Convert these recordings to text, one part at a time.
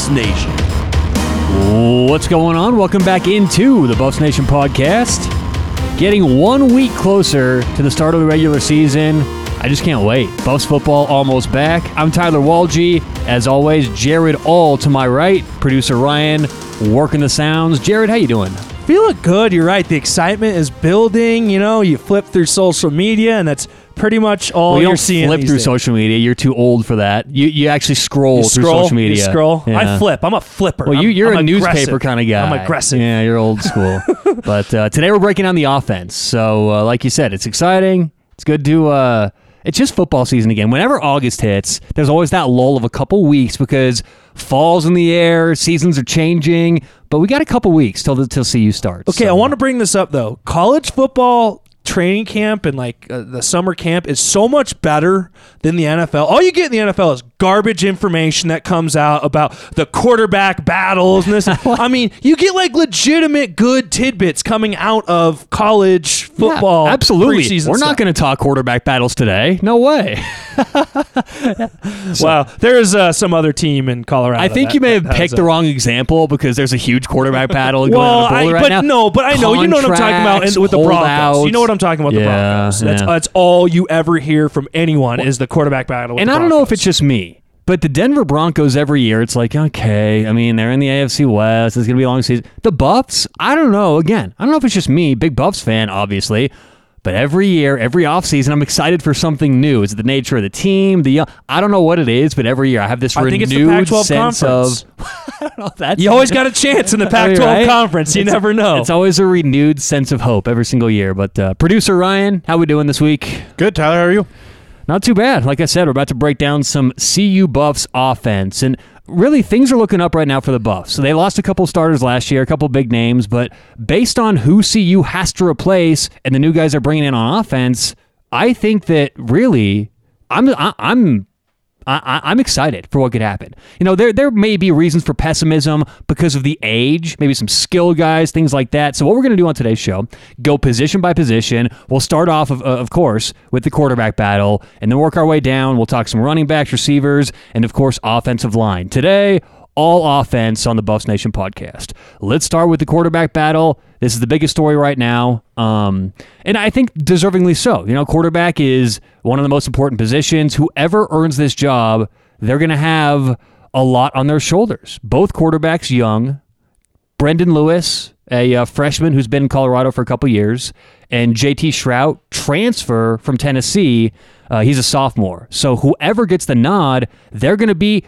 Buffs Nation. What's going on? Welcome back into the Buffs Nation podcast. Getting one week closer to the start of the regular season. I just can't wait. Buffs football almost back. I'm Tyler Walgie. As always, Jared All to my right. Producer Ryan working the sounds. Jared, how you doing? Feeling good. You're right. The excitement is building. You know, you flip through social media, and that's pretty much all Well, you you're don't seeing. flip through days. social media. You're too old for that. You you actually scroll, You through scroll, social media. You scroll. I flip. I'm a flipper. Well, you you're I'm a newspaper kind of guy. I'm aggressive. Yeah, you're old school. but uh, today we're breaking down the offense. So, uh, like you said, it's exciting. It's good to. Uh, it's just football season again. Whenever August hits, there's always that lull of a couple weeks because fall's in the air, seasons are changing. But we got a couple weeks till the, till CU starts. Okay, So- I want to bring this up though. College football training camp and like uh, the summer camp is so much better than the NFL. All you get in the NFL is garbage information that comes out about the quarterback battles and this. I mean, you get like legitimate good tidbits coming out of college Yeah, football. absolutely. We're not going to talk quarterback battles today. No way. Wow, there is uh, some other team in Colorado. I think that- you may have picked the wrong example because there's a huge quarterback battle going Well, on in I, right but now. no, but I know you know what I'm talking about Contracts, and with the Broncos. holdouts. You know what I'm talking about. The Yeah, Broncos. That's yeah. that's all you ever hear from anyone is the quarterback battle. With and the I don't know if Broncos. it's just me, but the Denver Broncos every year, it's like, okay, I mean, they're in the AFC West. It's going to be a long season. The Buffs, I don't know. Again, I don't know if it's just me, big Buffs fan, obviously. But every year, every offseason, I'm excited for something new. Is it the nature of the team? The young, I don't know what it is, but every year I have this I renewed think it's the Pac-12 sense conference. of. I don't know. That's You always got a chance in the Pac-12 Right? conference. You It's- never know. It's always a renewed sense of hope every single year. But uh, producer Ryan, how we doing this week? Good, Tyler. How are you? Not too bad. Like I said, we're about to break down some CU Buffs offense. And really, things are looking up right now for the Buffs. So they lost a couple starters last year, a couple big names, but based on who CU has to replace and the new guys they're bringing in on offense, I think that really, I'm I, I'm I, I- I'm excited for what could happen. You know, there there may be reasons for pessimism because of the age, maybe some skill guys, things like that. So what we're going to do on today's show, go position by position. We'll start off, of, of course, with the quarterback battle, and then work our way down. We'll talk some running backs, receivers, and of course, offensive line. Today, all offense on the Buffs Nation podcast. Let's start with the quarterback battle. This is the biggest story right now. Um, and I think deservingly so. You know, quarterback is one of the most important positions. Whoever earns this job, they're going to have a lot on their shoulders. Both quarterbacks young. Brendan Lewis, a uh, freshman who's been in Colorado for a couple years, and JT Shrout, transfer from Tennessee. Uh, he's a sophomore. So whoever gets the nod, they're going to be,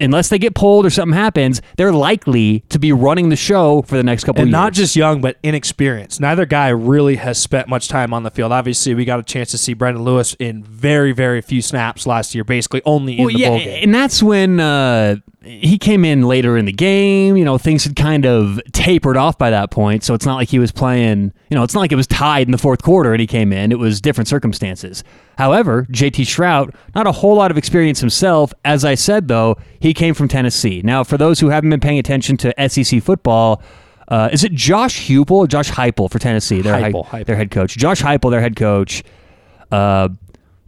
unless they get pulled or something happens, they're likely to be running the show for the next couple and years. not just young, but inexperienced. Neither guy really has spent much time on the field. Obviously, we got a chance to see Brendan Lewis in very, very few snaps last year, basically only in Well, the yeah, bowl game. and that's when uh, he came in later in the game. You know, things had kind of tapered off by that point, so it's not like he was playing. You know, it's not like it was tied in the fourth quarter and he came in. It was different circumstances. However, JT Shrout, not a whole lot of experience himself. As I said, though, he came from Tennessee. Now, for those who haven't been paying attention to SEC football. Uh, is it Josh Heupel or Josh Heupel for Tennessee? Their, Heupel, Heupel. their head coach. Josh Heupel, their head coach uh,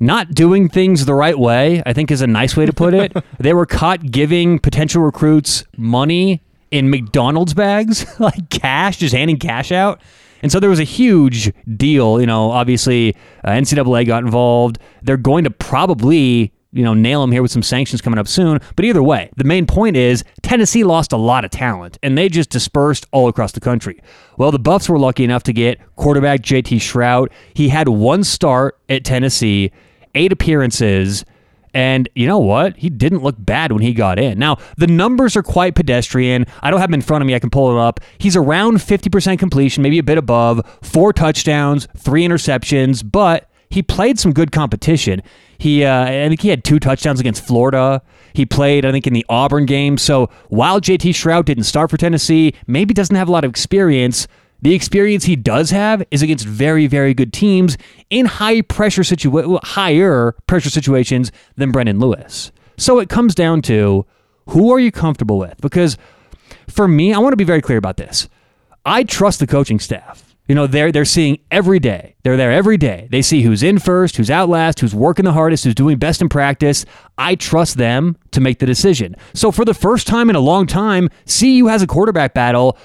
not doing things the right way, I think is a nice way to put it. they were caught giving potential recruits money in McDonald's bags, like cash, just handing cash out. And so there was a huge deal. You know, obviously, uh, NCAA got involved. They're going to probably, you know, nail him here with some sanctions coming up soon. But either way, the main point is Tennessee lost a lot of talent and they just dispersed all across the country. Well, the Buffs were lucky enough to get quarterback JT Shrout. He had one start at Tennessee, eight appearances. And you know what? He didn't look bad when he got in. Now, the numbers are quite pedestrian. I don't have him in front of me. I can pull it up. He's around 50% completion, maybe a bit above, four touchdowns, three interceptions, but he played some good competition. He, uh, I think he had two touchdowns against Florida. He played, I think, in the Auburn game. So while JT Shrout didn't start for Tennessee, maybe doesn't have a lot of experience, the experience he does have is against very, very good teams in high pressure situa- higher pressure situations than Brendan Lewis. So it comes down to who are you comfortable with? Because for me, I want to be very clear about this. I trust the coaching staff. You know, they're they're seeing every day. They're there every day. They see who's in first, who's out last, who's working the hardest, who's doing best in practice. I trust them to make the decision. So for the first time in a long time, CU has a quarterback battle.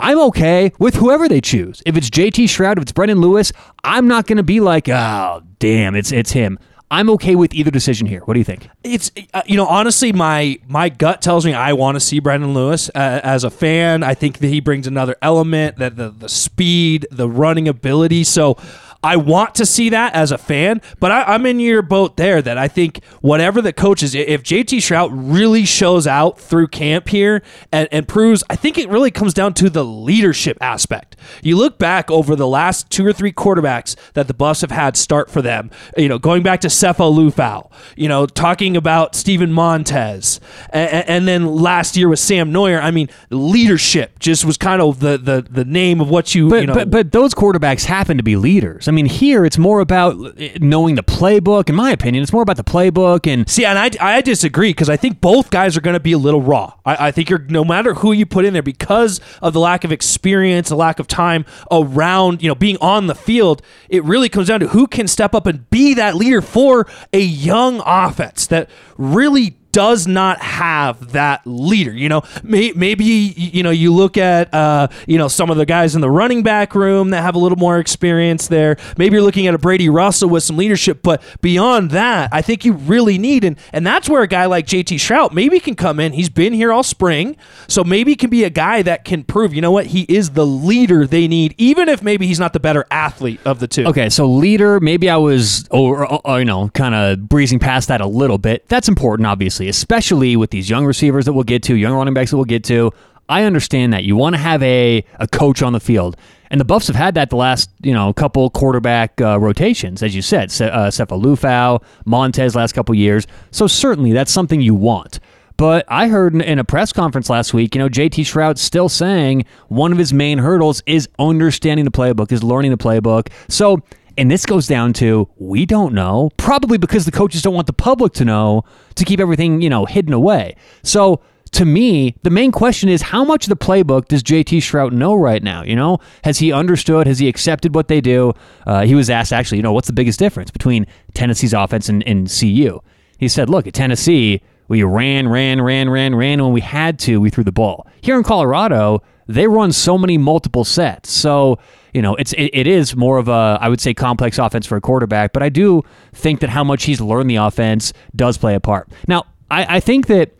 I'm okay with whoever they choose. If it's JT Shrout, if it's Brendan Lewis, I'm not going to be like, oh, damn, it's it's him. I'm okay with either decision here. What do you think? It's uh, you know honestly my my gut tells me I want to see Brendan Lewis uh, as a fan. I think that he brings another element that the the speed, the running ability. So I want to see that as a fan, but I, am in your boat there that I think whatever the coach is, if JT Shrout really shows out through camp here and, and proves, I think it really comes down to the leadership aspect. You look back over the last two or three quarterbacks that the Buffs have had start for them, you know, going back to Sefo Liufau, you know, talking about Steven Montez, and, and then last year with Sam Noyer. I mean, leadership just was kind of the the, the name of what you, but, you know. But, but those quarterbacks happen to be leaders. I mean, here it's more about eh, knowing the playbook. In my opinion, it's more about the playbook. And see, and I, I disagree because I think both guys are going to be a little raw. I, I think you're no matter who you put in there because of the lack of experience, the lack of time around, you know, being on the field. It really comes down to who can step up and be that leader for a young offense that really does not have that leader. You know, may, maybe you know you look at uh, you know some of the guys in the running back room that have a little more experience there. Maybe you're looking at a Brady Russell with some leadership, but beyond that, I think you really need and and that's where a guy like JT Shrout maybe can come in. He's been here all spring, so maybe can be a guy that can prove. You know what? He is the leader they need, even if maybe he's not the better athlete of the two. Okay, so leader. Maybe I was, or, or, or you know, kind of breezing past that a little bit. That's important, obviously obviously, especially with these young receivers that we'll get to, young running backs that we'll get to. I understand that you want to have a, a coach on the field. And the Buffs have had that the last, you know, couple quarterback uh, rotations, as you said, Se- uh, Sefo Liufau, Montez last couple years. So certainly that's something you want. But I heard in, a press conference last week, you know, JT Shrout still saying one of his main hurdles is understanding the playbook, is learning the playbook. So and this goes down to we don't know, probably because the coaches don't want the public to know to keep everything, you know, hidden away. So to me, the main question is how much of the playbook does JT Shrout know right now? You know, has he understood? Has he accepted what they do? Uh, he was asked, actually, you know, what's the biggest difference between Tennessee's offense and, and CU? He said, look, at Tennessee, we ran, ran, ran, ran, ran. When we had to, we threw the ball. Here in Colorado, they run so many multiple sets. So, you know, it's it, it is more of a I would say complex offense for a quarterback, but I do think that how much he's learned the offense does play a part. Now, I, I think that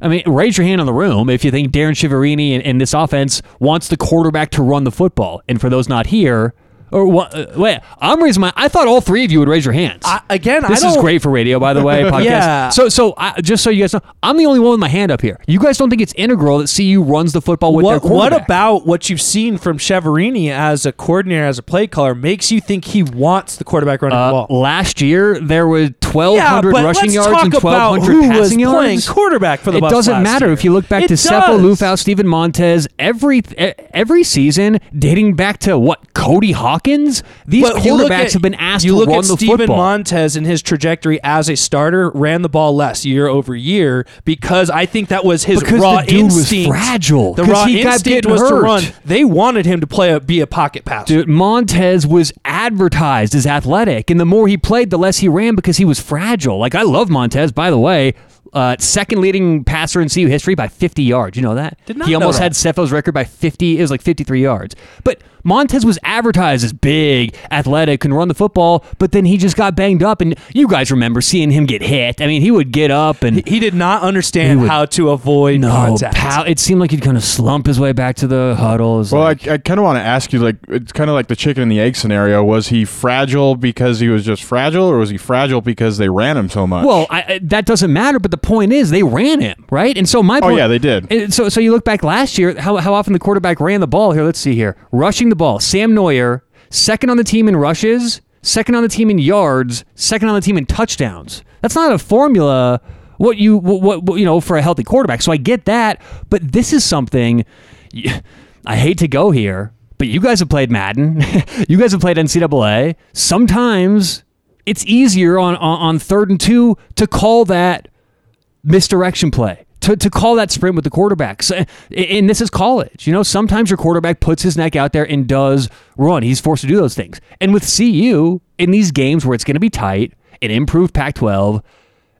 I mean, raise your hand in the room if you think Darren Chiaverini and, and this offense wants the quarterback to run the football. And for those not here, or what? Uh, wait, I'm raising my. I thought all three of you would raise your hands. I, again, this is great for radio, by the way. Podcast. yeah. So, so I, just so you guys know, I'm the only one with my hand up here. You guys don't think it's integral that CU runs the football with what, their quarterback? What about what you've seen from Chiaverini as a coordinator, as a play caller, makes you think he wants the quarterback running uh, the ball? Last year, there was 1,200 yeah, rushing yards and 1,200 who passing was yards. playing quarterback for the it doesn't last matter year. if you look back it to does. Sefo Liufau, Steven Montez, every every season dating back to what Cody Hawkins. These quarterbacks at- have been asked you to look run at the Steven football. Montez and his trajectory as a starter ran the ball less year over year because I think that was his Because raw the dude was instinct. fragile, The raw he instinct was to run. They wanted him to play a, be a pocket passer. Dude, Montez was advertised as athletic, and the more he played, the less he ran because he was fragile. Like I love Montez, by the way. Uh, second leading passer in CU history by 50 yards. You know that? Did not he know almost that. had Sefo's record by 50. It was like 53 yards. But Montez was advertised as big, athletic, can run the football. But then he just got banged up, and you guys remember seeing him get hit. I mean, he would get up and He did not understand would- how to avoid no, contact. pow, it seemed like he'd kind of slump his way back to the huddle. It was Well, like- I, I kind of want to ask you, like, it's kind of like the chicken and the egg scenario. Was he fragile because he was just fragile, or was he fragile because they ran him so much? Well, I, I- that doesn't matter. But the point is, they ran him right, and so my oh point, yeah, they did. so so you look back last year, how how often the quarterback ran the ball? Here, let's see here, rushing the ball. Sam Noyer, second on the team in rushes, second on the team in yards, second on the team in touchdowns. That's not a formula. What you what, what you know for a healthy quarterback. So I get that, but this is something. I hate to go here, but you guys have played Madden. you guys have played NCAA. Sometimes it's easier on, on, on third and two to call that misdirection play. to, to call that sprint with the quarterback. And this is college. You know, sometimes your quarterback puts his neck out there and does run. He's forced to do those things. And with CU, in these games where it's going to be tight, an improved Pac 12,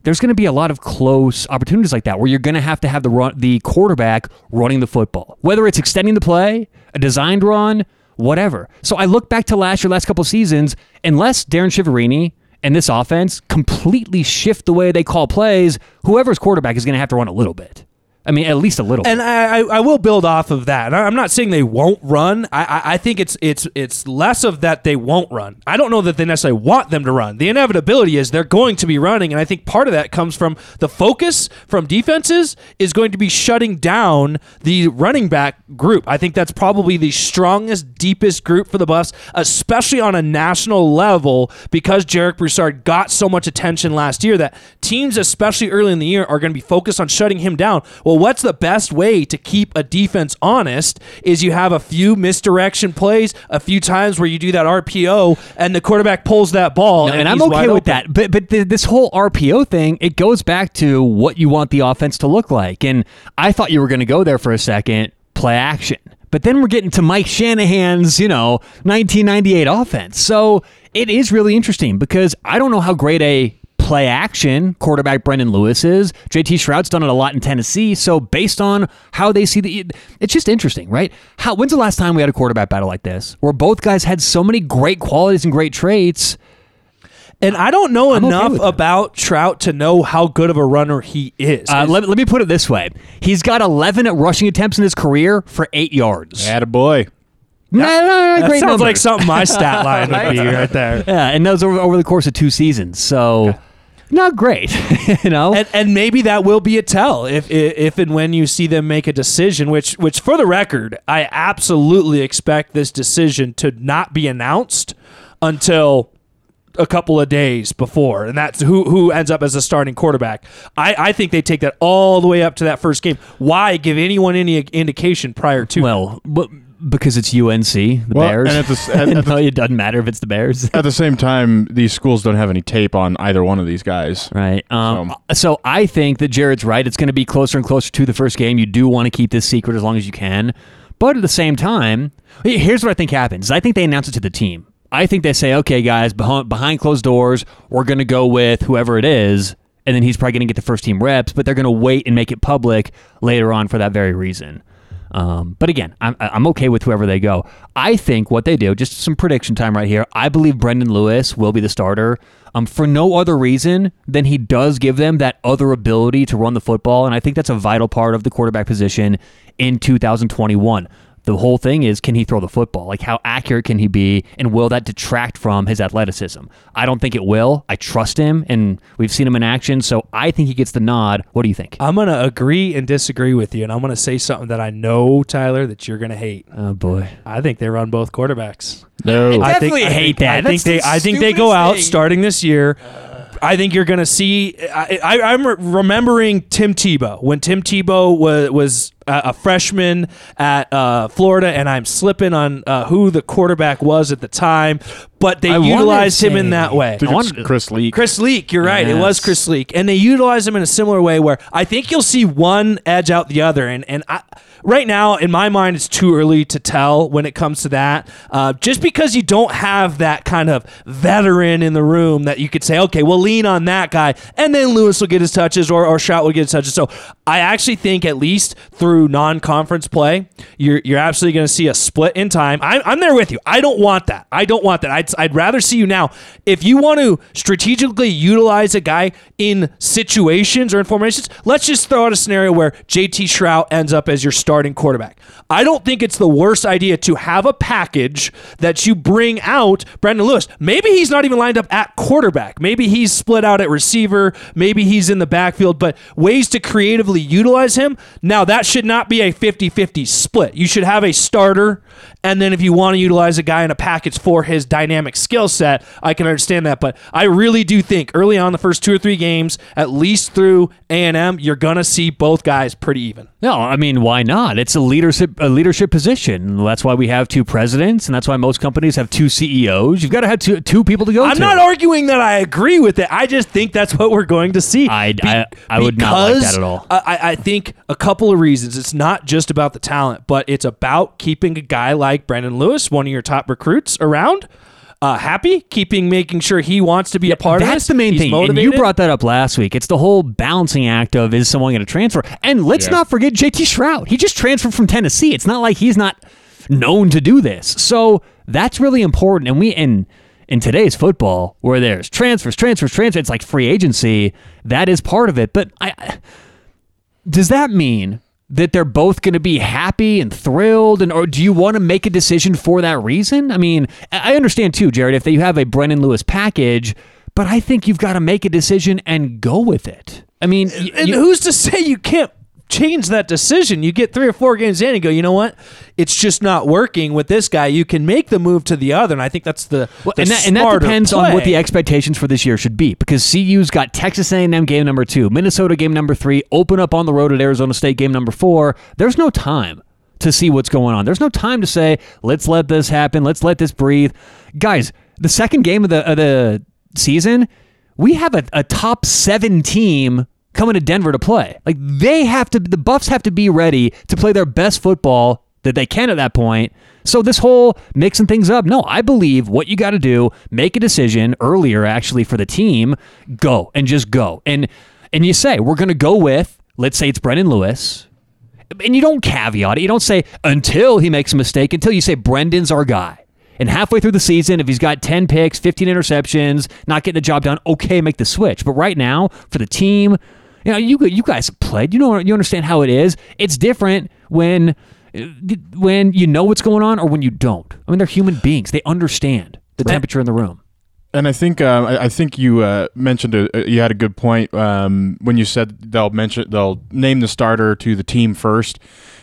there's going to be a lot of close opportunities like that where you're going to have to have the run, the quarterback running the football, whether it's extending the play, a designed run, whatever. So I look back to last year, last couple seasons, unless Darren Chiaverini and this offense completely shift the way they call plays, whoever's quarterback is going to have to run a little bit. I mean, at least a little. And bit. I, I will build off of that. I'm not saying they won't run. I, I, I think it's it's it's less of that they won't run. I don't know that they necessarily want them to run. The inevitability is they're going to be running, and I think part of that comes from the focus from defenses is going to be shutting down the running back group. I think that's probably the strongest, deepest group for the Buffs, especially on a national level, because Jarek Broussard got so much attention last year that teams, especially early in the year, are going to be focused on shutting him down. Well, what's the best way to keep a defense honest is you have a few misdirection plays, a few times where you do that RPO and the quarterback pulls that ball. No, and, and I'm okay with open. that. But but th- this whole RPO thing, it goes back to what you want the offense to look like. And I thought you were going to go there for a second, play action. But then we're getting to Mike Shanahan's, you know, 1998 offense. So it is really interesting because I don't know how great a play action quarterback Brendan Lewis is. JT Shrout's done it a lot in Tennessee. So based on how they see the, it's just interesting, right? How when's the last time we had a quarterback battle like this where both guys had so many great qualities and great traits? And I don't know I'm okay enough with that. about Trout to know how good of a runner he is. Uh, let, let me put it this way: He's got 11 rushing attempts in his career for eight yards. Attaboy. Nah, nah, nah, that great sounds numbers. like something my stat line would be right there. Yeah, and those over, over the course of two seasons. So, not great, you know. And, and maybe that will be a tell if, if if and when you see them make a decision. Which which for the record, I absolutely expect this decision to not be announced until a couple of days before, and that's who who ends up as a starting quarterback. I, I think they take that all the way up to that first game. Why give anyone any indication prior to? well, but because it's UNC, the Well, Bears. and at the at- at the- it doesn't matter if it's the Bears. At the same time, these schools don't have any tape on either one of these guys. Right. Um, so I think that Jared's right. It's going to be closer and closer to the first game. You do want to keep this secret as long as you can. But at the same time, here's what I think happens. I think they announce it to the team. I think they say, okay, guys, behind closed doors, we're going to go with whoever it is. And then he's probably going to get the first team reps, but they're going to wait and make it public later on for that very reason. Um, but again, I'm, I'm okay with whoever they go. I think what they do, just some prediction time right here. I believe Brendan Lewis will be the starter um, for no other reason than he does give them that other ability to run the football. And I think that's a vital part of the quarterback position in 2021. The whole thing is can he throw the football? Like, how accurate can he be? And will that detract from his athleticism? I don't think it will. I trust him, and we've seen him in action. So I think he gets the nod. What do you think? I'm gonna agree and disagree with you, and I'm gonna say something that I know, Tyler, that you're gonna hate. Oh, boy. I think they run both quarterbacks. No. I- I definitely think, I hate think- that. I think they. I think they go out thing. starting this year. I think you're going to see. I, I, I'm re- remembering Tim Tebow when Tim Tebow was was a, a freshman at uh, Florida, and I'm slipping on uh, who the quarterback was at the time, but they I utilized him in that way. I think wanted- Chris Leak. Chris Leak, you're right. It was Chris Leak, and they utilized him in a similar way where I think you'll see one edge out the other. And and I, right now, in my mind, it's too early to tell when it comes to that. Uh, just because you don't have that kind of veteran in the room that you could say, okay, we'll lean on that guy, and then Lewis will get his touches or or Shrout will get his touches. So I actually think at least through non-conference play, you're you're absolutely going to see a split in time. I'm, I'm there with you. I don't want that. I don't want that. I'd, I'd rather see you now. If you want to strategically utilize a guy in situations or in formations, let's just throw out a scenario where JT Shrout ends up as your starting quarterback. I don't think it's the worst idea to have a package that you bring out Brendan Lewis. Maybe he's not even lined up at quarterback. Maybe he's split out at receiver. Maybe he's in the backfield, but ways to creatively utilize him. Now, that should not be a 50 50 split. You should have a starter, and then if you want to utilize a guy in a package for his dynamic skill set, I can understand that. But I really do think early on the first two or three games, at least through A&M, you're going to see both guys pretty even. No, I mean, why not? Not. It's a leadership a leadership position. That's why we have two presidents, and that's why most companies have two CEOs. You've got to have two two people to go I'm to. not arguing that I agree with it. I just think that's what we're going to see. I- I- I would not like that at all. I- I think a couple of reasons. It's not just about the talent, but it's about keeping a guy like Brendan Lewis, one of your top recruits, around. Uh, happy, keeping making sure he wants to be a part of That's the main He's thing. And you brought that up last week. It's the whole balancing act of is someone going to transfer? And let's Yeah. not forget JT Shrout. He just transferred from Tennessee. It's not like he's not known to do this. So that's really important. And we in in today's football, where there's transfers, transfers, transfers, it's like free agency. That is part of it. But I- does that mean that they're both going to be happy and thrilled and or do you want to make a decision for that reason? I mean i understand too jared if you have a brendan lewis package but i think you've got to make a decision and go with it. I mean y- And you- who's to say you can't change that decision? You get three or four games in and go, you know what? It's just not working with this guy. You can make the move to the other, and I think that's the, Well, the and that, and that depends on what the expectations for this year should be because CU's got Texas A&M game number two, Minnesota game number three, open up on the road at Arizona State game number four. There's no time to see what's going on. There's no time to say let's let this happen, let's let this breathe, guys. The second game of the of the season, we have a, a top seven team coming to Denver to play. Like they have to, the Buffs have to be ready to play their best football that they can at that point. So this whole mixing things up, no, I believe what you got to do, make a decision earlier actually for the team, go and just go. And and you say we're going to go with let's say it's Brendan Lewis. And you don't caveat it. You don't say until he makes a mistake, until you say Brendan's our guy. And halfway through the season, if he's got 10 picks, 15 interceptions, not getting the job done, okay, make the switch. But right now, for the team, you know, you you guys played. You know, you understand how it is. It's different when when you know what's going on or when you don't. I mean, they're human beings. They understand the temperature in the room. And I think I I think you uh, mentioned a, you had a good point um, when you said they'll mention they'll name the starter to the team first,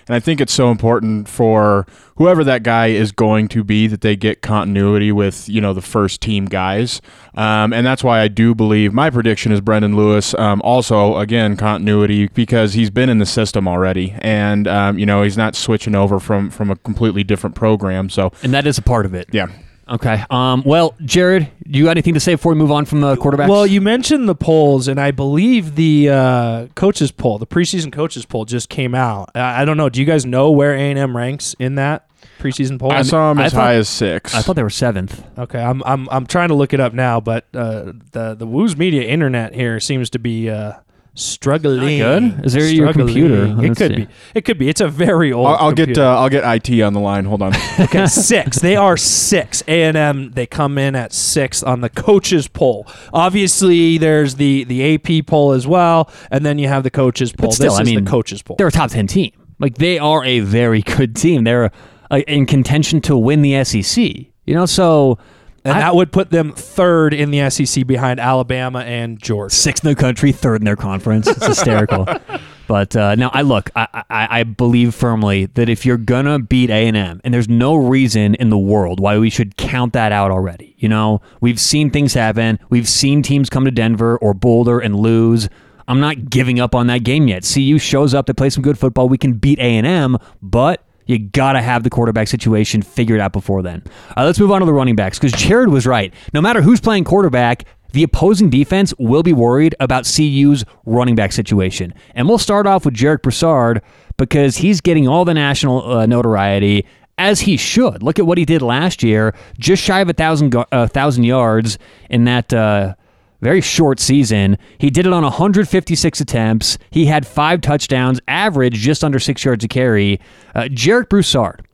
and I think it's so important for whoever that guy is going to be that they get continuity with you know the first team guys, um, and that's why I do believe my prediction is Brendan Lewis. Um, also, again, continuity because he's been in the system already, and um, you know he's not switching over from from a completely different program. So And that is a part of it. yeah. Okay. Um, well, Jared, you got anything to say before we move on from the quarterbacks? Well, you mentioned the polls, and I believe the uh, coaches poll, the preseason coaches poll, just came out. I, I don't know. Do you guys know where A and M ranks in that preseason poll? I saw him I as thought- high as six. I thought they were seventh. Okay, I'm I'm I'm trying to look it up now, but uh, the the Woo's Media internet here seems to be uh, struggling. good? Is there your Struggling. computer? It Let's could see. be. It could be. It's a very old. I'll, I'll get computer. uh, I'll get IT on the line. Hold on. okay, six. They are six. A and M. They come in at six on the coaches poll. Obviously, there's the the AP poll as well, and then you have the coaches poll. still, this I is mean, the coaches poll. They're a top ten team. Like they are a very good team. They're uh, in contention to win the SEC. You know, so and I- that would put them third in the SEC behind Alabama and Georgia. sixth in the country, third in their conference. It's hysterical. but uh, now, I look. I, I I believe firmly that if you're gonna beat A and M, and there's no reason in the world why we should count that out already. You know, we've seen things happen. We've seen teams come to Denver or Boulder and lose. I'm not giving up on that game yet. CU shows up, they play some good football. We can beat A and M, but you gotta have the quarterback situation figured out before then. Uh, let's move on to the running backs because Jared was right. No matter who's playing quarterback, the opposing defense will be worried about CU's running back situation. And we'll start off with Jarek Broussard because he's getting all the national uh, notoriety as he should. Look at what he did last year, just shy of a thousand go- uh, thousand yards in that. Uh, very short season. He did it on 156 attempts. He had five touchdowns, average just under six yards a carry. Uh, Jarek Broussard,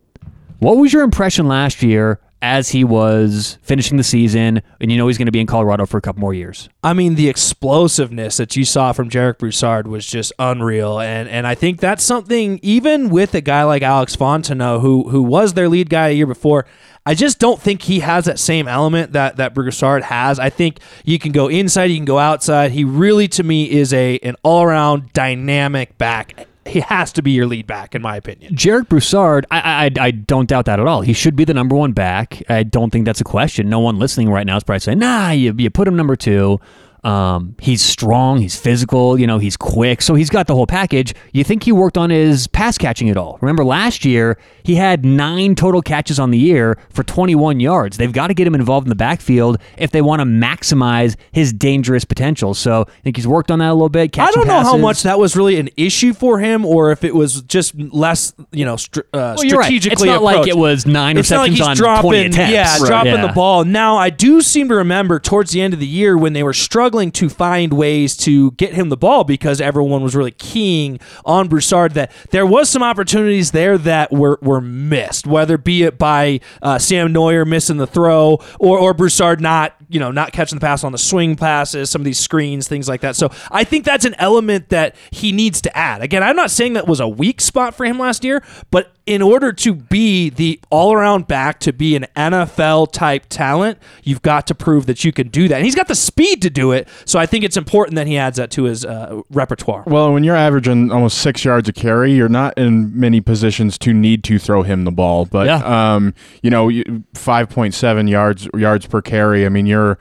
what was your impression last year as he was finishing the season? And you know he's going to be in Colorado for a couple more years. I mean, the explosiveness that you saw from Jarek Broussard was just unreal, and and I think that's something even with a guy like Alex Fontenot, who who was their lead guy a year before. I just don't think he has that same element that that Broussard has. I think you can go inside, you can go outside. He really, to me, is a an all around dynamic back. He has to be your lead back, in my opinion. Jarek Broussard, I, I I don't doubt that at all. He should be the number one back. I don't think that's a question. No one listening right now is probably saying, "Nah, you, you put him number two. Um, he's strong, he's physical, you know, he's quick, so he's got the whole package. You think he worked on his pass catching at all? Remember last year he had nine total catches on the year for 21 yards. They've got to get him involved in the backfield if they want to maximize his dangerous potential. So I think he's worked on that a little bit. I don't know how much that was really an issue for him, or if it was just less, you know, str- uh, Well, you're right. strategically. It's not like it was nine It's not like receptions he's on dropping, 20 attempts. yeah, Right. dropping Yeah. the ball. Now, I do seem to remember towards the end of the year when they were struggling to find ways to get him the ball because everyone was really keying on Broussard that there was some opportunities there that were were missed, whether be it by uh, Sam Noyer missing the throw or or Broussard not you know not catching the pass on the swing passes, some of these screens, things like that. So I think that's an element that he needs to add. Again, I'm not saying that was a weak spot for him last year, but in order to be the all around back, to be an NFL type talent, you've got to prove that you can do that. And he's got the speed to do it. So I think it's important that he adds that to his uh, repertoire. Well, when you're averaging almost six yards a carry, you're not in many positions to need to throw him the ball. But Yeah. um, you know, five point seven yards yards per carry. I mean, you're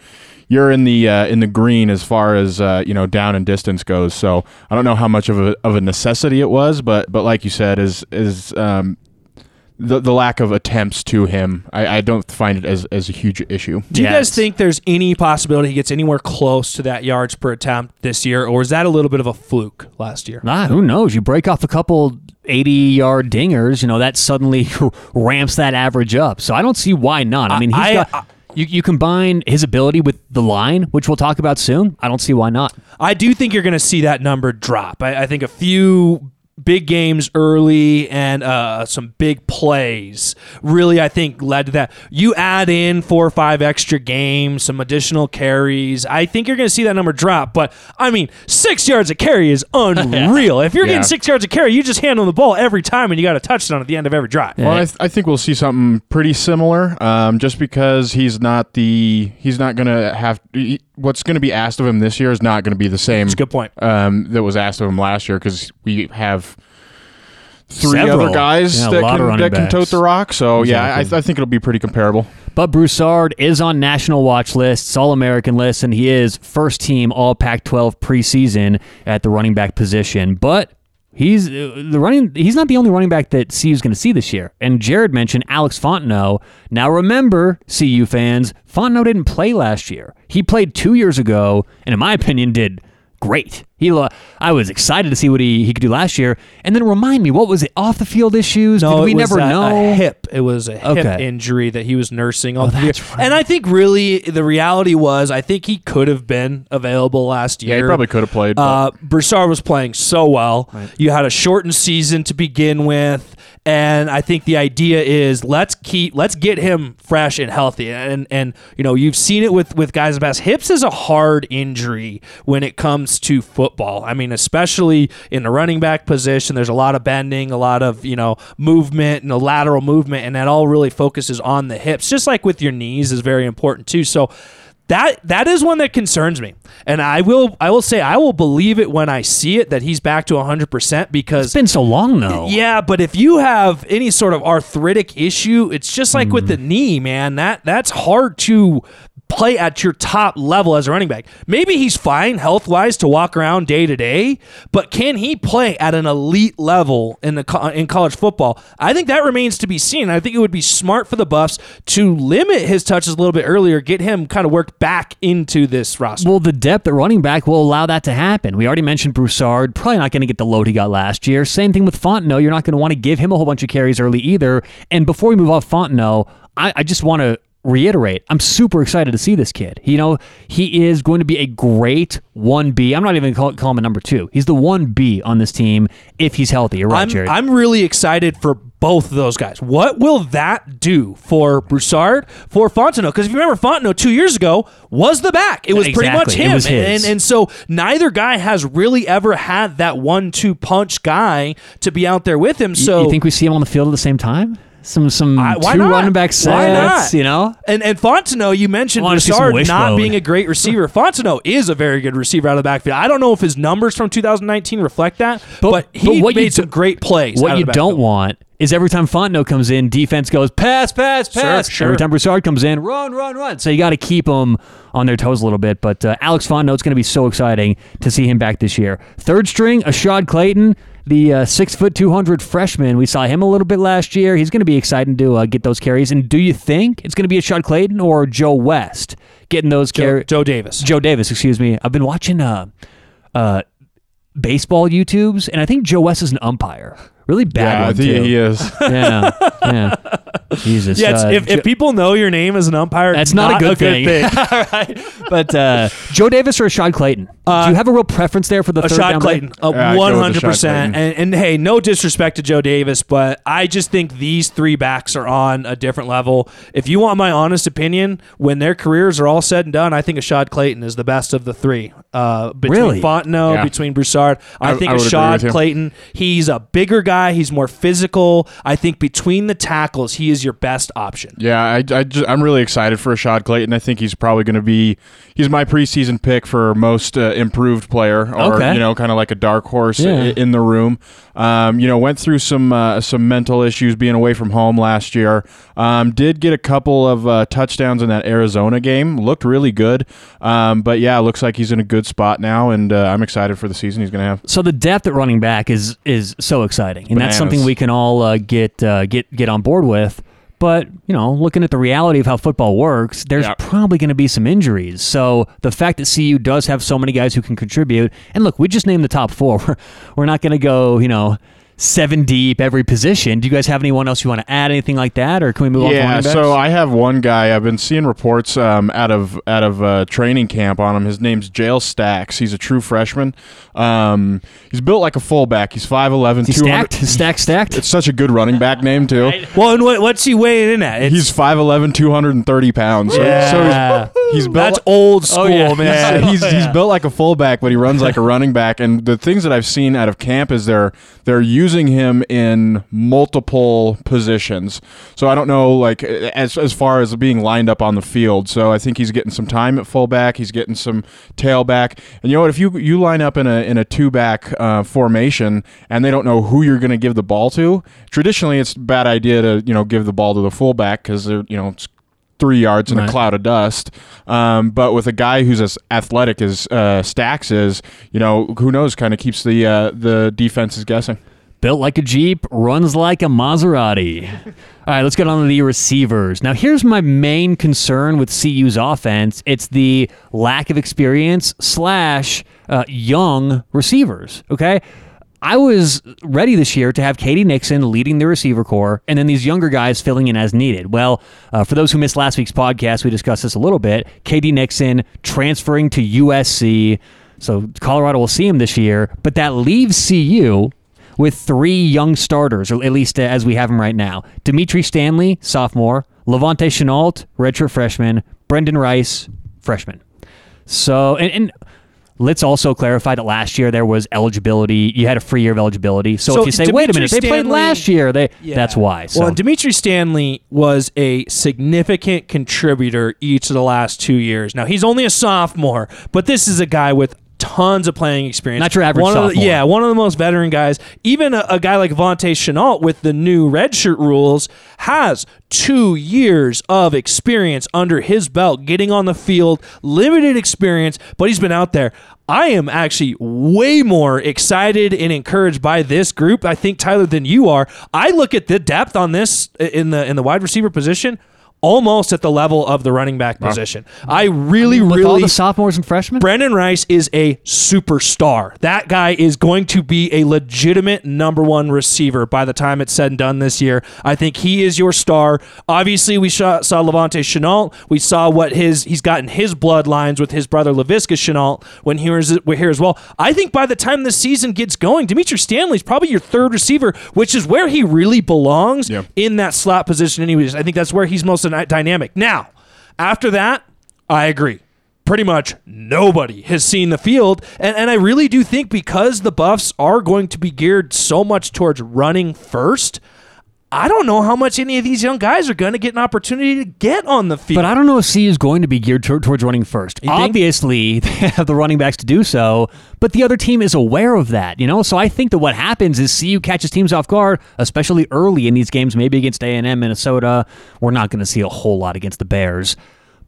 you're in the uh, in the green as far as uh, you know down and distance goes. So I don't know how much of a of a necessity it was, but but like you said, is is um, the the lack of attempts to him. I, I don't find it as as a huge issue. Do you Yeah, guys think there's any possibility he gets anywhere close to that yards per attempt this year, or is that a little bit of a fluke last year? Ah, who knows? You break off a couple 80 yard dingers, you know, that suddenly ramps that average up. So I don't see why not. I mean, he's I- got. I- you, you combine his ability with the line, which we'll talk about soon. I don't see why not. I do think you're going to see that number drop. I, I think a few big games early and uh, some big plays really, I think, led to that. You add in four or five extra games, some additional carries. I think you're going to see that number drop. But I mean, six yards a carry is unreal. if you're Yeah. getting six yards a carry, you just hand them the ball every time and you got a touchdown at the end of every drive. Well, I, th- I think we'll see something pretty similar. Um, just because he's not the he's not going to have he, what's going to be asked of him this year is not going to be the same. That's a good point. Um, that was asked of him last year because we have three Several. other guys Yeah, that can that can tote the rock. So yeah, I, I think it'll be pretty comparable. But Broussard is on national watch lists, All American lists, and he is first team All Pac 12 preseason at the running back position. But he's uh, the running. He's not the only running back that CU's going to see this year. And Jared mentioned Alex Fontenot. Now remember, CU fans, Fontenot didn't play last year. He played two years ago, and in my opinion, did great. He, lo- I was excited to see what he, he could do last year. And then remind me, what was it? Off the field issues? No, Did we it was never a, know? a hip. It was a hip Okay. injury that he was nursing all Oh, the year. that's right. And I think really the reality was I think he could have been available last year. Yeah, he probably could have played. but- Uh, Broussard was playing so well. You had a shortened season to begin with, and I think the idea is let's keep let's get him fresh and healthy. And and you know you've seen it with with guys best. Hips is a hard injury when it comes to football. I mean, especially in the running back position, there's a lot of bending, a lot of you know movement and a lateral movement, and that all really focuses on the hips. Just like with your knees is very important too. So that that is one that concerns me and i will i will say i will believe it when i see it that he's back to 100% because It's been so long, though. yeah but if you have any sort of arthritic issue it's just like with the Mm. knee man that that's hard to play at your top level as a running back maybe he's fine health wise to walk around day to day but can he play at an elite level in the in college football i think that remains to be seen i think it would be smart for the buffs to limit his touches a little bit earlier get him kind of worked back into this roster Well, the depth at running back will allow that to happen. We already mentioned Broussard, probably not going to get the load he got last year. Same thing with Fontenot. You're not going to want to give him a whole bunch of carries early either. And before we move off Fontenot, I, I just want to reiterate, I'm super excited to see this kid. You know, he is going to be a great 1B. I'm not even call, call him a number two. He's the 1B on this team if he's healthy. You're right, I'm, Jared. I'm really excited for both of those guys. What will that do for Broussard, for Fontenot? Because if you remember, Fontenot two years ago was the back. It was pretty much Exactly. Him. his. And, and so neither guy has really ever had that one two punch guy to be out there with him. You- So you think we see him on the field at the same time? Some some I- why two not? running back sets, Why not? you know? And and Fontenot, you mentioned I wanna see some Broussard not wishbone. being a great receiver. Fontenot is a very good receiver out of the backfield. I don't know if his numbers from 2019 reflect that, but, he what you made some do- great plays. out What of you the don't want is every time Fontenot comes in, defense goes pass, pass, pass. sure. sure. Every time Broussard comes in, run, run, run. So you got to keep them on their toes a little bit. But uh, Alex Fontenot's going to be so exciting to see him back this year. Third string, Ashad Clayton, the uh, six foot two hundred freshman. We saw him a little bit last year. He's going to be exciting to uh, get those carries. And do you think it's going to be Ashad Clayton or Joe West getting those Joe, carries? Joe Davis. Joe Davis, excuse me. I've been watching uh, uh, baseball YouTubes, and I think Joe West is an umpire. Really bad Yeah, I one think too. he is. Yeah, yeah. Jesus. Yeah, it's, uh, if, if people know your name as an umpire, That's not a good thing. All right. But uh, Joe Davis or Ashad Clayton? Do you have a real preference there for the third shot down Clayton, play? a Yeah, I'd go one with hundred Ashad percent. And and hey, no disrespect to Joe Davis, but I just think these three backs are on a different level. If you want my honest opinion, when their careers are all said and done, I think Ashad Clayton is the best of the three. Uh, between Really? Fontenot, Yeah. between Broussard, I, I- think I would Ashad. Clayton. He's a bigger guy. He's more physical. I think between the tackles, he is your best option. Yeah, I, I just, I'm really excited for Ashad Clayton. I think he's probably going to be he's my preseason pick for most uh, improved player, or Okay. you know, kind of like a dark horse Yeah. in the room. Um, you know, went through some uh, some mental issues being away from home last year. Um, did get a couple of uh, touchdowns in that Arizona game. Looked really good. Um, but yeah, looks like he's in a good spot now, and uh, I'm excited for the season he's going to have. So the depth at running back is is so exciting, and that's something we can all uh, get uh, get get on board with. But you know, looking at the reality of how football works, there's Yeah. probably going to be some injuries. So the fact that CU does have so many guys who can contribute, and look, we just named the top four. We're, we're not going to go, you know, seven deep every position. Do you guys have anyone else you want to add, anything like that, or can we move on? Yeah, so I have one guy. I've been seeing reports um, out of out of uh, training camp on him. His name's Jayle Stacks. He's a true freshman. Um, he's built like a fullback. He's 5'11", Is he 200 stacked, stacked, stacked. It's such a good running back name too. Well, and what, what's he weighing in at? It's, He's 5'11", 230 pounds. Yeah. So he's, he's built. that's old school, yeah. man. he's, he's built like a fullback, but he runs like a running back. And the things that I've seen out of camp is they're they're using him in multiple positions. So I don't know, like as as far as being lined up on the field. So I think he's getting some time at fullback. He's getting some tailback. And you know what? If you you line up in a in a two back uh, formation and they don't know who you're going to give the ball to, traditionally it's a bad idea to you know give the ball to the fullback because they're you know. It's, Three yards in Right. a cloud of dust, um, but with a guy who's as athletic as uh, Stacks is, you know, who knows? Kind of keeps the uh, the defenses guessing. Built like a Jeep, runs like a Maserati. All right, let's get on to the receivers. Now, here's my main concern with CU's offense it's the lack of experience slash uh, young receivers. Okay. I was ready this year to have K.D. Nixon leading the receiver core and then these younger guys filling in as needed. Well, uh, for those who missed last week's podcast, we discussed this a little bit. K.D. Nixon transferring to USC. So Colorado will see him this year, but that leaves CU with three young starters, or at least uh, as we have them right now. Dimitri Stanley, sophomore. La'Vontae Shenault, redshirt freshman. Brendan Rice, freshman. So, and, and let's also clarify that last year there was eligibility. You had a free year of eligibility. So, So if you say, wait a Dimitri minute, they played last year, they that's why. So, Well, Dimitri Stanley was a significant contributor each of the last two years. Now he's only a sophomore, but this is a guy with tons of playing experience. Not your average one Of the, yeah, one of the most veteran guys. Even a, a guy like Vontae Shenault with the new redshirt rules has two years of experience under his belt, getting on the field, limited experience, but he's been out there. I am actually way more excited and encouraged by this group, I think, Tyler, than you are. I look at the depth on this in the in the wide receiver position almost at the level of the running back position. I really, with all really the sophomores and freshmen, Brendan Rice is a superstar. That guy is going to be a legitimate number one receiver by the time it's said and done this year. I think he is your star. Obviously, we saw, saw La'Vontae Shenault. We saw what his he's gotten his bloodlines with his brother Laviska Shenault when he was we're here as well. I think by the time this season gets going, Dimitri Stanley's probably your third receiver, which is where he really belongs Yeah. in that slot position. Anyways, I think that's where he's most dyna- dynamic. Now, after that, I agree. Pretty much nobody has seen the field. And, and I really do think because the Buffs are going to be geared so much towards running first, I don't know how much any of these young guys are going to get an opportunity to get on the field. But I don't know if C is going to be geared tor- towards running first. think? Obviously, they have the running backs to do so, but the other team is aware of that, you know. So I think that what happens is CU catches teams off guard, especially early in these games, maybe against A and M, Minnesota. We're not going to see a whole lot against the Bears.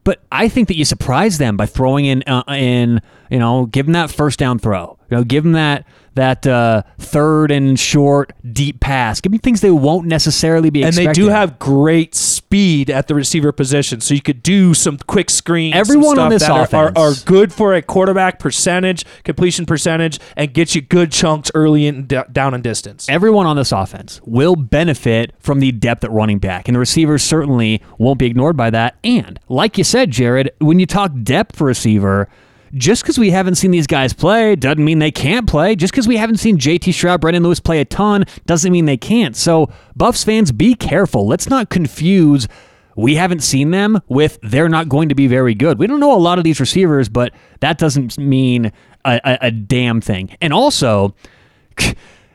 But I think that you surprise them by throwing in, uh, in you know, give them that first down throw. You know, give them that that uh, third and short deep pass. Give me things they won't necessarily be. and they do have great speed at the receiver position, so you could do some quick screens. Everyone on this that are- are, are, good for a quarterback percentage, completion percentage, and get you good chunks early in d- down and distance. everyone on this offense will benefit from the depth at running back, and the receivers certainly won't be ignored by that. And like you said, Jared, when you talk depth for receiver, just because we haven't seen these guys play doesn't mean they can't play. Just because we haven't seen J.T. Shrout, Brendan Lewis play a ton doesn't mean they can't. So, Buffs fans, be careful. Let's not confuse. We haven't seen them with they're not going to be very good. We don't know a lot of these receivers, but that doesn't mean a, a, a damn thing. And also,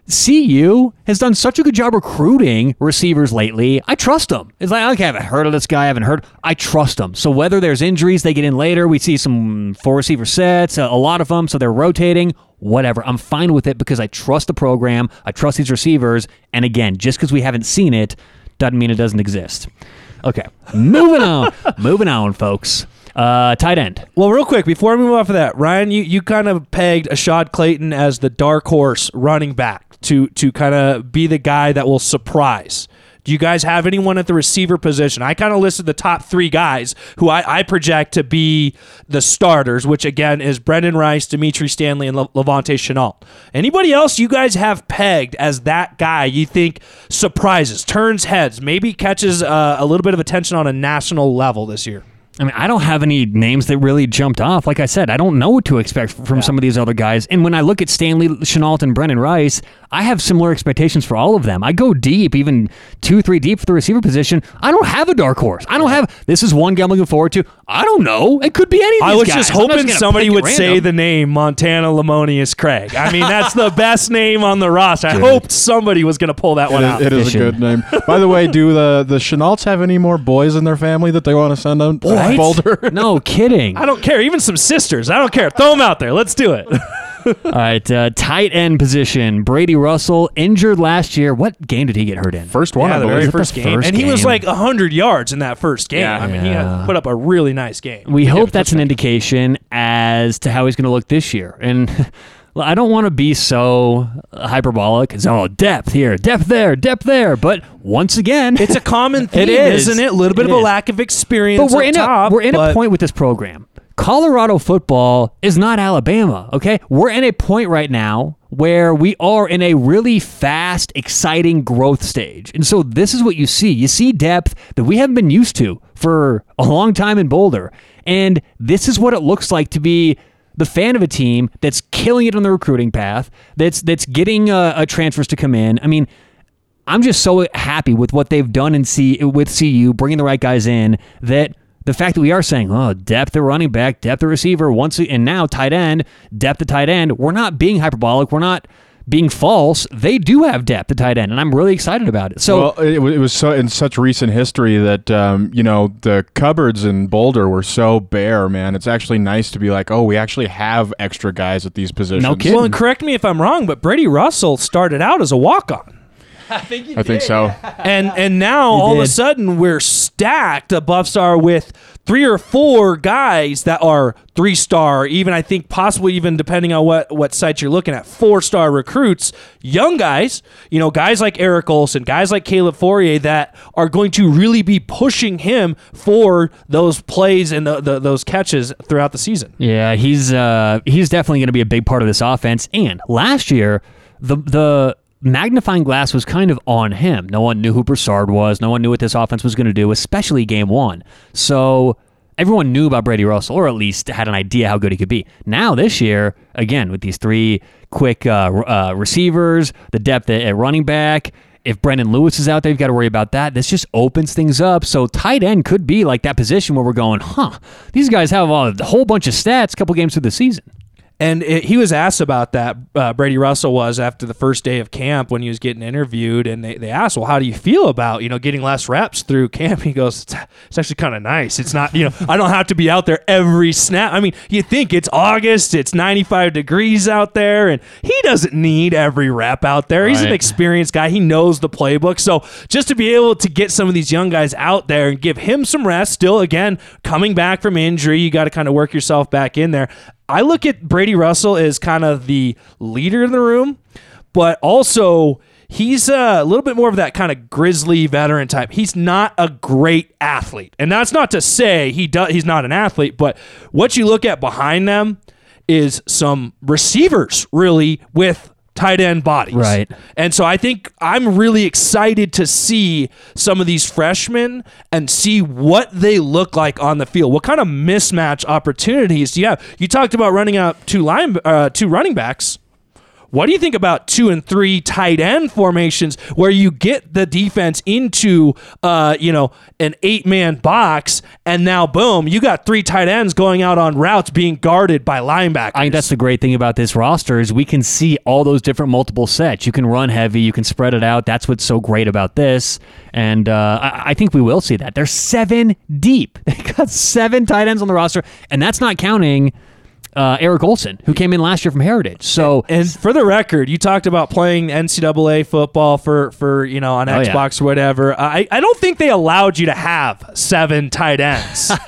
CU has done such a good job recruiting receivers lately. I trust them. It's like, okay, I haven't heard of this guy. I haven't heard. I trust them. So whether there's injuries, they get in later. We see some four receiver sets, a, lot of them. So they're rotating. Whatever. I'm fine with it because I trust the program. I trust these receivers. And again, just because we haven't seen it doesn't mean it doesn't exist. Okay, moving on. moving on, folks. Uh, tight end. Well, real quick before we move off of that, Ryan, you, you kind of pegged Ashaad Clayton as the dark horse running back to to kind of be the guy that will surprise. Do you guys have anyone at the receiver position? I kind of listed the top three guys who I, I project to be the starters, which again is Brenden Rice, Dimitri Stanley, and Le- La'Vontae Shenault. Anybody else you guys have pegged as that guy you think surprises, turns heads, maybe catches uh, a little bit of attention on a national level this year? I mean, I don't have any names that really jumped off. Like I said, I don't know what to expect from some of these other guys. And when I look at Stanley Shenault and Brenden Rice, I have similar expectations for all of them. I go deep, even two, three deep for the receiver position. I don't have a dark horse. I don't have this is one guy I'm looking forward to. I don't know. It could be any of these I was guys. just hoping gonna somebody would say the name Montana Lemonious-Craig. I mean, that's the best name on the roster. I hoped somebody was going to pull that one It out. it is a good name. By the way, do the the Shenaults have any more boys in their family that they want to send on What? Boulder? No kidding. I don't care. Even some sisters. I don't care. Throw them out there. Let's do it. All right, uh, tight end position. Brady Russell injured last year. What game did he get hurt in? First one, yeah, I the believe. very Is it the first game. first and he was game? like 100 yards in that first game. Yeah. I mean, he Yeah. had put up a really nice game. We hope that's an indication as to how he's going to look this year. And I don't want to be so hyperbolic. It's oh depth here, depth there, depth there. But once again, It's a common theme, It is. isn't it? A little bit It of a is. lack of experience. but we're in top, a we're in a point with this program. Colorado football is not Alabama. Okay, we're in a point right now where we are in a really fast, exciting growth stage, and so this is what you see. You see depth that we haven't been used to for a long time in Boulder, and this is what it looks like to be the fan of a team that's killing it on the recruiting path, that's that's getting uh, transfers to come in. I mean, I'm just so happy with what they've done in C with CU, bringing the right guys in. That the fact that we are saying, oh, depth at running back, depth at receiver, once and now tight end, depth at tight end. We're not being hyperbolic. We're not being false. They do have depth at tight end, and I'm really excited about it. So. well, it, it was so in such recent history that um, you know the cupboards in Boulder were so bare, man. It's actually nice to be like, oh, we actually have extra guys at these positions. kidding. Well, and correct me if I'm wrong, but Brady Russell started out as a walk on. I think so. and and now all of a sudden we're stacked at Buff Star with three or four guys that are three star, even I think possibly even depending on what what site you're looking at, four star recruits, young guys, you know, guys like Eric Olson, guys like Caleb Fauria that are going to really be pushing him for those plays and the, the, those catches throughout the season. Yeah, he's uh, he's definitely going to be a big part of this offense. And last year, the the magnifying glass was kind of on him. No one knew who Broussard was. No one knew what this offense was going to do, especially game one. So everyone knew about Brady Russell, or at least had an idea how good he could be. Now this year, again with these three quick uh, uh, receivers, the depth at, at running back. If Brendan Lewis is out there, you've got to worry about that. This just opens things up. So tight end could be like that position where we're going, huh? These guys have a whole bunch of stats, a couple games through the season. And it, he was asked about that. Uh, Brady Russell was after the first day of camp when he was getting interviewed, and they, they asked, "Well, how do you feel about you know getting less reps through camp?" He goes, "It's, it's actually kind of nice. It's not you know I don't have to be out there every snap. I mean, you think it's August, it's 95 degrees out there, and he doesn't need every rep out there. He's an experienced guy. He knows the playbook. So just to be able to get some of these young guys out there and give him some rest, still again coming back from injury, you got to kind of work yourself back in there. I look at Brady Russell as kind of the leader in the room, but also he's a little bit more of that kind of grizzly veteran type. He's not a great athlete, and that's not to say he does. He's not an athlete, but what you look at behind them is some receivers really with tight end bodies. Right. And so I think I'm really excited to see some of these freshmen and see what they look like on the field. What kind of mismatch opportunities do you have? You talked about running out two line uh, two running backs. What do you think about two and three tight end formations where you get the defense into uh, you know an eight man box and now boom you got three tight ends going out on routes being guarded by linebackers. I think that's the great thing about this roster is we can see all those different multiple sets. You can run heavy, you can spread it out. That's what's so great about this, and uh, I, I think we will see that. They're seven deep. They got seven tight ends on the roster, and that's not counting uh, Eric Olson, who came in last year from Heritage. So And for the record, you talked about playing NCAA football for, for you know on Oh, yeah. Xbox or whatever. I, I don't think they allowed you to have seven tight ends.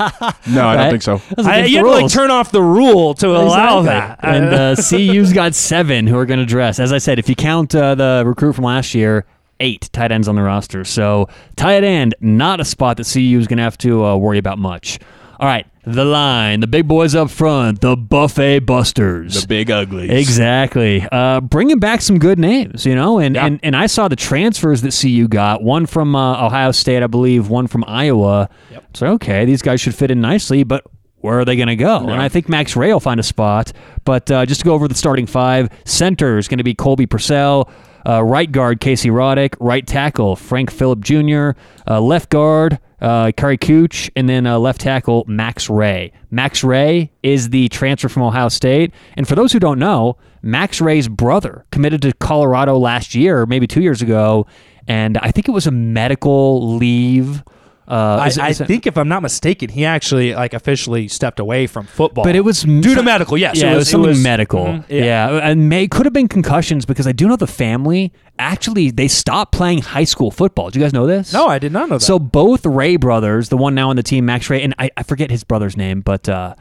No, I Right? don't think so. I, you the had to like turn off the rule to allow that. And uh, CU's got seven who are going to dress. As I said, if you count uh, the recruit from last year, eight tight ends on the roster. So tight end, not a spot that CU is going to have to uh, worry about much. All right, the line, the big boys up front, the Buffet Busters. The big uglies. Exactly. Uh, bringing back some good names, you know, and, and and I saw the transfers that CU got. One from uh, Ohio State, I believe. One from Iowa. So okay, these guys should fit in nicely, but where are they going to go? And I think Max Ray will find a spot. But uh, just to go over the starting five, center is going to be Colby Pursell. Uh, right guard Casey Roddick, right tackle Frank Fillip Jr., uh, left guard uh, Kary Kutsch, and then uh, left tackle Max Ray. Max Ray is the transfer from Ohio State, and for those who don't know, Max Ray's brother committed to Colorado last year, maybe two years ago, and I think it was a medical leave. Uh, I, it- I it- think if I'm not mistaken, he actually like officially stepped away from football. But it was due to medical. Yes, yeah, it was, something medical. Mhm, yeah. and may could have been concussions because I do know the family actually they stopped playing high school football. Do you guys know this? No, I did not know that. So both Ray brothers, the one now on the team, Max Ray, and I, I forget his brother's name, but uh,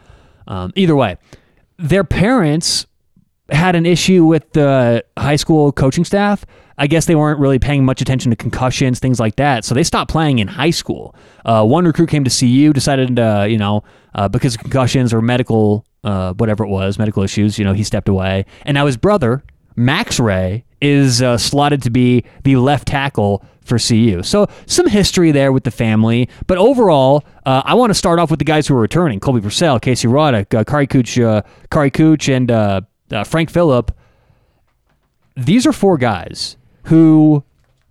um, either way, their parents had an issue with the high school coaching staff. I guess they weren't really paying much attention to concussions, things like that. So they stopped playing in high school. Uh, one recruit came to CU, decided, uh, you know, uh, because of concussions or medical, uh, whatever it was, medical issues, you know, he stepped away. And now his brother, Max Ray, is uh, slotted to be the left tackle for CU. So some history there with the family. But overall, uh, I want to start off with the guys who are returning Colby Pursell, Casey Roddick, Kary Kutsch, Kary Kutsch, and uh, Frank Fillip. These are four guys who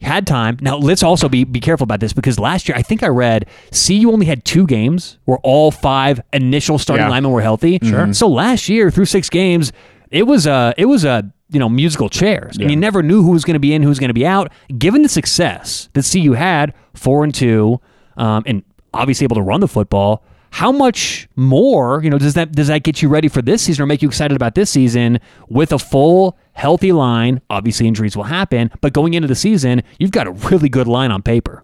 had time. Now let's also be be careful about this because last year I think I read CU only had two games where all five initial starting Yeah. linemen were healthy. Sure. So last year through six games, it was a it was a you know musical chairs, and you never knew who was going to be in, who was going to be out. Given the success that CU had, four and two, um, and obviously able to run the football. How much more, you know, does that does that get you ready for this season or make you excited about this season with a full healthy line? Obviously injuries will happen, but going into the season, you've got a really good line on paper.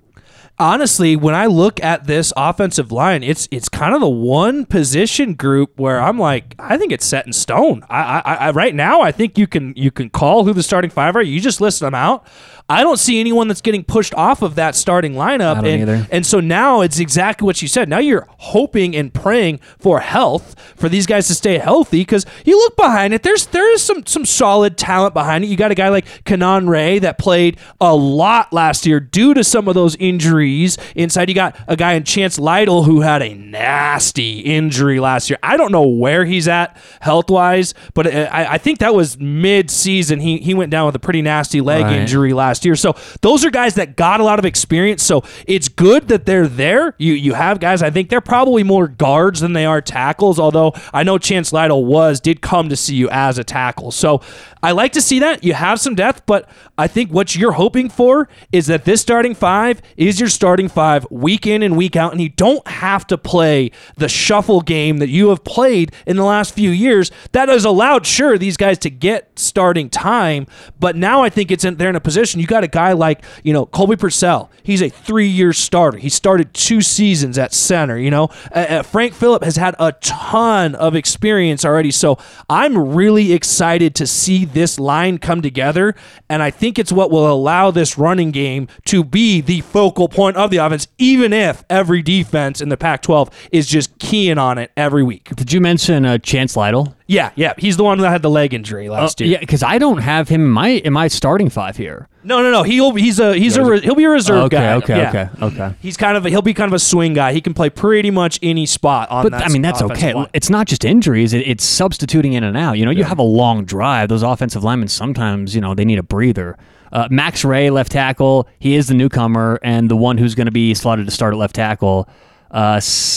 honestly, when I look at this offensive line, it's it's kind of the one position group where I'm like, I think it's set in stone. I, I, I right now, I think you can you can call who the starting five are. You just list them out. I don't see anyone that's getting pushed off of that starting lineup. And, either. and so now it's exactly what you said. Now you're hoping and praying for health for these guys to stay healthy because you look behind it. There's there is some some solid talent behind it. You got a guy like Kanan Ray that played a lot last year due to some of those injuries. Inside, you got a guy in Chance Lytle who had a nasty injury last year. I don't know where he's at health wise, but uh, I, I think that was mid season. He he went down with a pretty nasty leg Right. injury last year. So those are guys that got a lot of experience. So it's good that they're there. You you have guys. I think they're probably more guards than they are tackles. Although I know Chance Lytle was did come to see you as a tackle. So I like to see that you have some depth. But I think what you're hoping for is that this starting five is your starting five week in and week out, and you don't have to play the shuffle game that you have played in the last few years. That has allowed sure these guys to get starting time, but now I think it's in, they're in a position. You got a guy like you know Colby Pursell. He's a three-year starter. He started two seasons at center. You know uh, Frank Fillip has had a ton of experience already. So I'm really excited to see this line come together, and I think it's what will allow this running game to be the focal point of the offense, even if every defense in the Pac-12 is just keying on it every week. Did you mention uh, Chance Lytle? Yeah, yeah, he's the one that had the leg injury last year. Yeah, because I don't have him in my in my starting five here. No, no, no. He'll he's a he's a re- he'll be a reserve Okay, guy. okay, Yeah. okay, okay. He's kind of a, he'll be kind of a swing guy. He can play pretty much any spot on But. I mean, that's okay. line. It's not just injuries; it, it's substituting in and out. You know, you have a long drive. Those offensive linemen sometimes, you know, they need a breather. Uh, Max Ray, left tackle. He is the newcomer and the one who's going to be slotted to start at left tackle. Uh,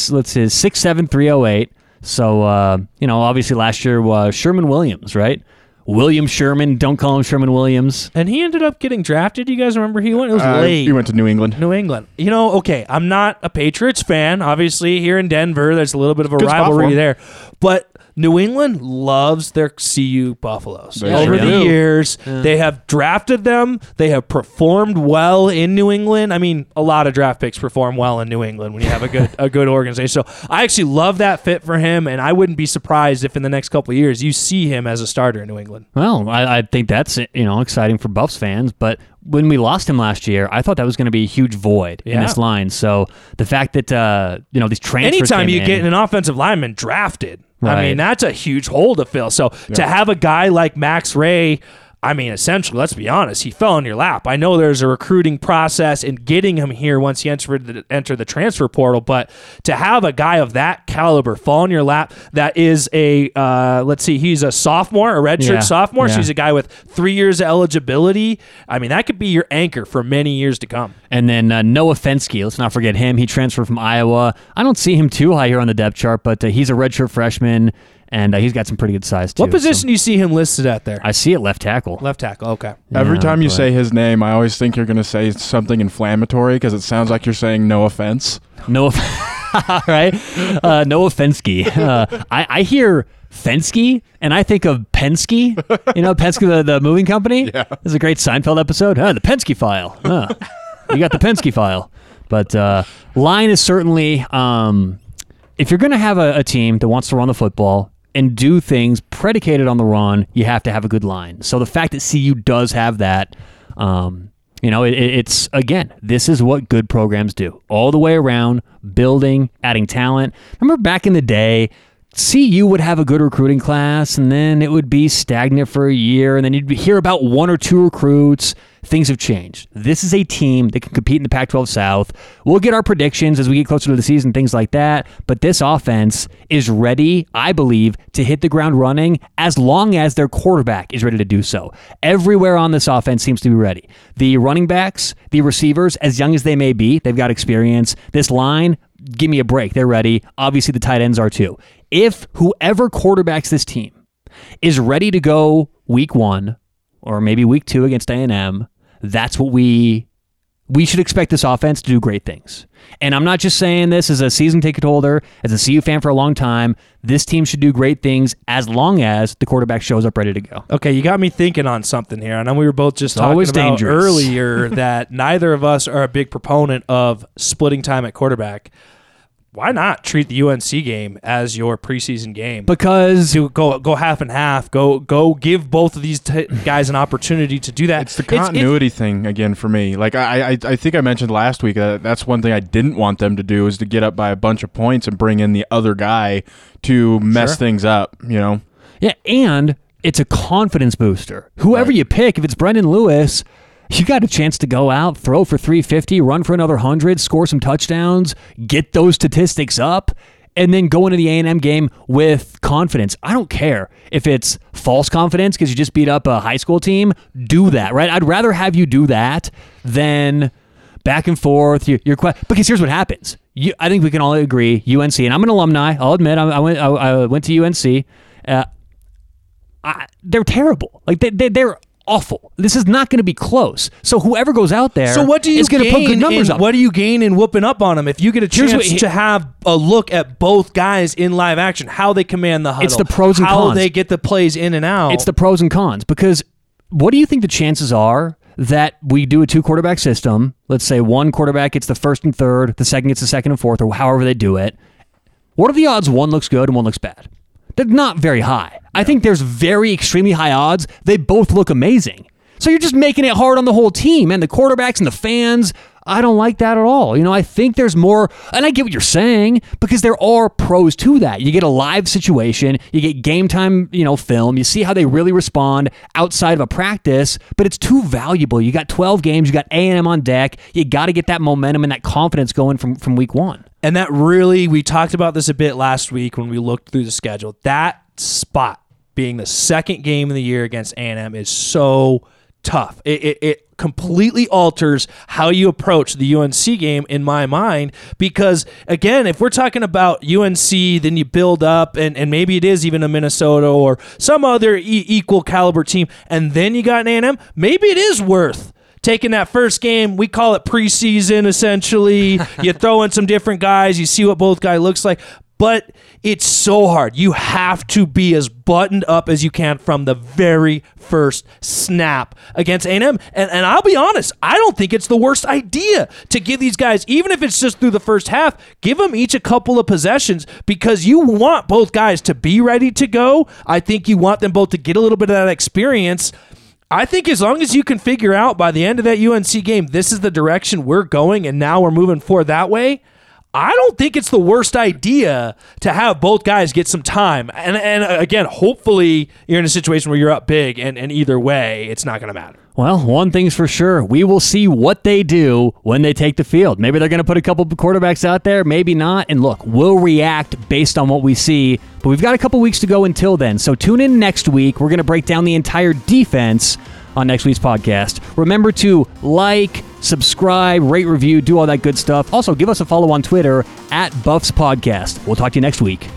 let's see, six seven three oh eight. So uh, you know, obviously last year was Sherman Williams, right? William Sherman. Don't call him Sherman Williams. And he ended up getting drafted. You guys remember he went? It was Uh, late. he went to New England. New England. You know, okay, I'm not a Patriots fan. Obviously, here in Denver, there's a little bit of a Good spot for rivalry him. there. But New England loves their CU Buffaloes. They Over sure the do. years, they have drafted them. They have performed well in New England. I mean, a lot of draft picks perform well in New England when you have a good a good organization. So I actually love that fit for him, and I wouldn't be surprised if in the next couple of years you see him as a starter in New England. Well, I, I think that's you know exciting for Buffs fans, but when we lost him last year, I thought that was going to be a huge void in Yeah. this line. So the fact that uh, you know these transfers, Anytime came you in, get an offensive lineman drafted, I mean that's a huge hole to fill. So to have a guy like Max Ray, I mean, essentially, let's be honest, he fell in your lap. I know there's a recruiting process in getting him here once he entered the, the transfer portal, but to have a guy of that caliber fall in your lap, that is a uh, let's see, he's a sophomore, a redshirt Yeah. sophomore, so he's a guy with three years of eligibility. I mean, that could be your anchor for many years to come. and then uh, Noah Fenske, let's not forget him. He transferred from Iowa. I don't see him too high here on the depth chart, but uh, he's a redshirt freshman, and uh, he's got some pretty good size too. What position do you see him listed at there? I see it left tackle. Left tackle. Okay. Every Yeah, time you but- say his name, I always think you're going to say something inflammatory because it sounds like you're saying no offense. No offense. right? Uh, Noah Fenske. Uh, I, I hear Fenske and I think of Penske. You know, Penske, the, the moving company. Yeah, there's a great Seinfeld episode. Huh, the Penske file. Huh. you got the Penske file. But uh, line is certainly, um, if you're going to have a, a team that wants to run the football and do things predicated on the run, you have to have a good line. So the fact that CU does have that, um, you know, it, it's again, this is what good programs do all the way around, building, adding talent. Remember back in the day, CU would have a good recruiting class and then it would be stagnant for a year and then you'd hear about one or two recruits. Things have changed. This is a team that can compete in the Pac 12 South. We'll get our predictions as we get closer to the season, things like that. But this offense is ready, I believe, to hit the ground running as long as their quarterback is ready to do so. Everywhere on this offense seems to be ready. The running backs, the receivers, as young as they may be, they've got experience. This line, give me a break. They're ready. Obviously, the tight ends are too. If whoever quarterbacks this team is ready to go week one or maybe week two against A&M, that's what we we should expect this offense to do great things. And I'm not just saying this as a season ticket holder, as a CU fan for a long time. This team should do great things as long as the quarterback shows up ready to go. Okay, you got me thinking on something here. I know we were both just talking always about earlier that neither of us are a big proponent of splitting time at quarterback. Why not treat the UNC game as your preseason game? Because to go go half and half, go go give both of these t- guys an opportunity to do that. It's the continuity thing again for me. Like I, I, I think I mentioned last week that that's one thing I didn't want them to do is to get up by a bunch of points and bring in the other guy to mess Sure. things up. You know, Yeah, and it's a confidence booster. Whoever Right. you pick, if it's Brendan Lewis, you got a chance to go out, throw for 350, run for another 100, score some touchdowns, get those statistics up, and then go into the A&M game with confidence. I don't care if it's false confidence because you just beat up a high school team. Do that, right? I'd rather have you do that than back and forth. You're, you're because here's what happens. You, I think we can all agree. UNC, and I'm an alumni. I'll admit, I, I went. I, I went to UNC. Uh, I, they're terrible. Like they, they, they're awful. This is not going to be close. So whoever goes out there, So what do you is going to put good numbers in, up. What do you gain in whooping up on them if you get a chance what to have a look at both guys in live action, how they command the huddle, It's the pros and how cons. they get the plays in and out. It's the pros and cons because what do you think the chances are that we do a two quarterback system? Let's say one quarterback gets the first and third, the second gets the second and fourth, or however they do it. What are the odds one looks good and one looks bad? They're not very high. I think there's very extremely high odds they both look amazing. So you're just making it hard on the whole team and the quarterbacks and the fans. I don't like that at all. You know, I think there's more, and I get what you're saying because there are pros to that. You get a live situation, you get game time, you know, film, you see how they really respond outside of a practice, but it's too valuable. You got 12 games, you got A&M on deck. You got to get that momentum and that confidence going from from week 1. And that really, we talked about this a bit last week when we looked through the schedule. That spot being the second game of the year against A&M is so tough. It, it, it completely alters how you approach the UNC game in my mind because again, if we're talking about UNC, then you build up and, and maybe it is even a Minnesota or some other e- equal caliber team, and then you got an A&M. Maybe it is worth taking that first game, we call it preseason essentially. you throw in some different guys, you see what both guy looks like. But it's so hard. You have to be as buttoned up as you can from the very first snap against A&M. And, and I'll be honest, I don't think it's the worst idea to give these guys, even if it's just through the first half, give them each a couple of possessions because you want both guys to be ready to go. I think you want them both to get a little bit of that experience. I think as long as you can figure out by the end of that UNC game, this is the direction we're going, and now we're moving forward that way. I don't think it's the worst idea to have both guys get some time. And and uh, again, hopefully you're in a situation where you're up big, and, and either way, it's not to matter. Well, one thing's for sure. We will see what they do when they take the field. Maybe they're going to put a couple quarterbacks out there, maybe not. And look, we'll react based on what we see. But we've got a couple weeks to go until then. So tune in next week. We're going to break down the entire defense on next week's podcast. Remember to like, subscribe, rate, review, do all that good stuff. Also, give us a follow on Twitter at Buffs Podcast. We'll talk to you next week.